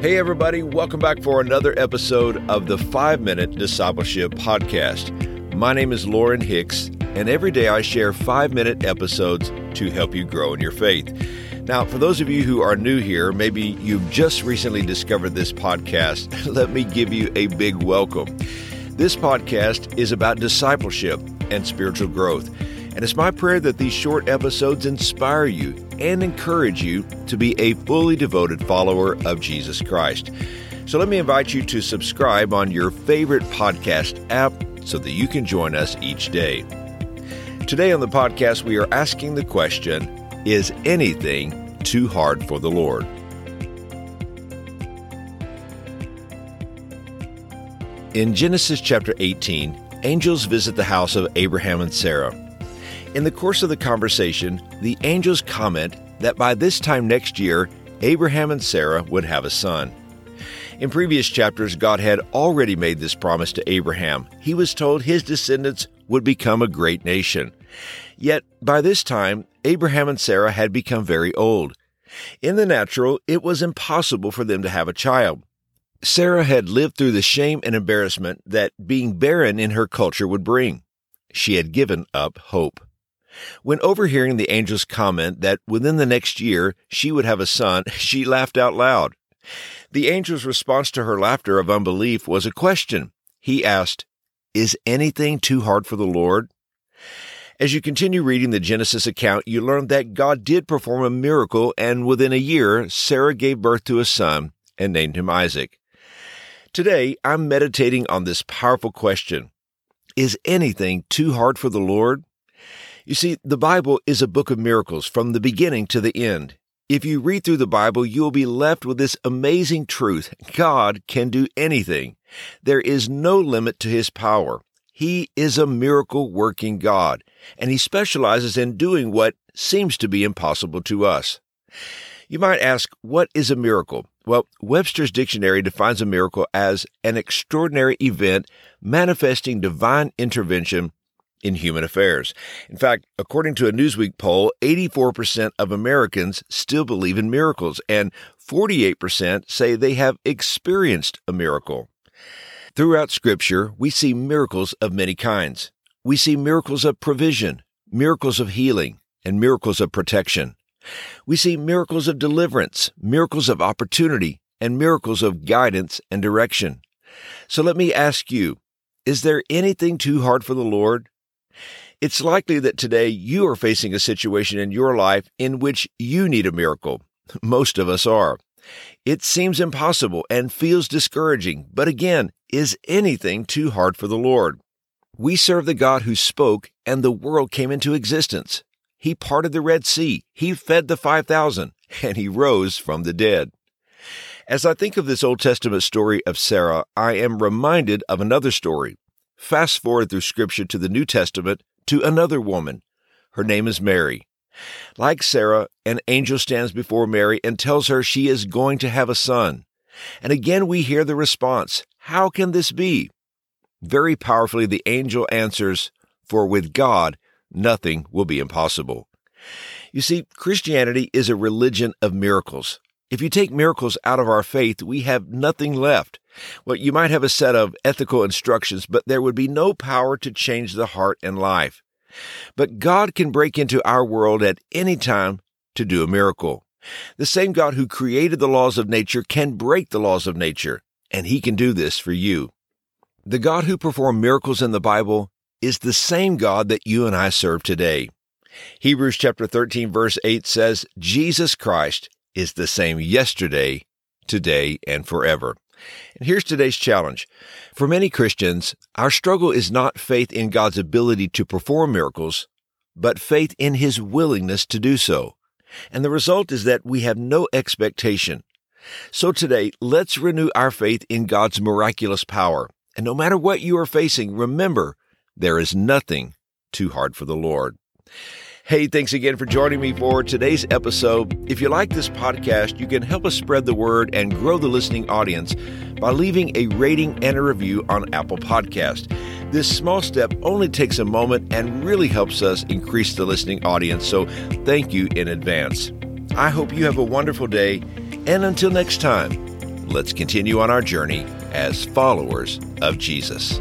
Hey, everybody, welcome back for another episode of the 5 Minute Discipleship Podcast. My name is Lauren Hicks, and every day I share 5 minute episodes to help you grow in your faith. Now, for those of you who are new here, maybe you've just recently discovered this podcast, let me give you a big welcome. This podcast is about discipleship and spiritual growth. And it's my prayer that these short episodes inspire you and encourage you to be a fully devoted follower of Jesus Christ. So let me invite you to subscribe on your favorite podcast app so that you can join us each day. Today on the podcast, we are asking the question Is anything too hard for the Lord? In Genesis chapter 18, angels visit the house of Abraham and Sarah. In the course of the conversation, the angels comment that by this time next year, Abraham and Sarah would have a son. In previous chapters, God had already made this promise to Abraham. He was told his descendants would become a great nation. Yet, by this time, Abraham and Sarah had become very old. In the natural, it was impossible for them to have a child. Sarah had lived through the shame and embarrassment that being barren in her culture would bring. She had given up hope. When overhearing the angel's comment that within the next year she would have a son, she laughed out loud. The angel's response to her laughter of unbelief was a question. He asked, Is anything too hard for the Lord? As you continue reading the Genesis account, you learn that God did perform a miracle, and within a year, Sarah gave birth to a son and named him Isaac. Today, I'm meditating on this powerful question Is anything too hard for the Lord? You see, the Bible is a book of miracles from the beginning to the end. If you read through the Bible, you will be left with this amazing truth God can do anything. There is no limit to his power. He is a miracle working God, and he specializes in doing what seems to be impossible to us. You might ask, what is a miracle? Well, Webster's dictionary defines a miracle as an extraordinary event manifesting divine intervention in human affairs. In fact, according to a Newsweek poll, 84% of Americans still believe in miracles, and 48% say they have experienced a miracle. Throughout Scripture, we see miracles of many kinds. We see miracles of provision, miracles of healing, and miracles of protection. We see miracles of deliverance, miracles of opportunity, and miracles of guidance and direction. So let me ask you, is there anything too hard for the Lord? It's likely that today you are facing a situation in your life in which you need a miracle. Most of us are. It seems impossible and feels discouraging, but again, is anything too hard for the Lord? We serve the God who spoke and the world came into existence. He parted the Red Sea, He fed the 5,000, and He rose from the dead. As I think of this Old Testament story of Sarah, I am reminded of another story Fast forward through Scripture to the New Testament to another woman. Her name is Mary. Like Sarah, an angel stands before Mary and tells her she is going to have a son. And again we hear the response, How can this be? Very powerfully, the angel answers, For with God, nothing will be impossible. You see, Christianity is a religion of miracles. If you take miracles out of our faith, we have nothing left. Well, you might have a set of ethical instructions, but there would be no power to change the heart and life. But God can break into our world at any time to do a miracle. The same God who created the laws of nature can break the laws of nature, and He can do this for you. The God who performed miracles in the Bible is the same God that you and I serve today. Hebrews chapter 13 verse 8 says, Jesus Christ is the same yesterday, today, and forever. And here's today's challenge. For many Christians, our struggle is not faith in God's ability to perform miracles, but faith in His willingness to do so. And the result is that we have no expectation. So today, let's renew our faith in God's miraculous power. And no matter what you are facing, remember, there is nothing too hard for the Lord. Hey, thanks again for joining me for today's episode. If you like this podcast, you can help us spread the word and grow the listening audience by leaving a rating and a review on Apple Podcast. This small step only takes a moment and really helps us increase the listening audience, so thank you in advance. I hope you have a wonderful day, and until next time, Let's continue on our journey as followers of Jesus.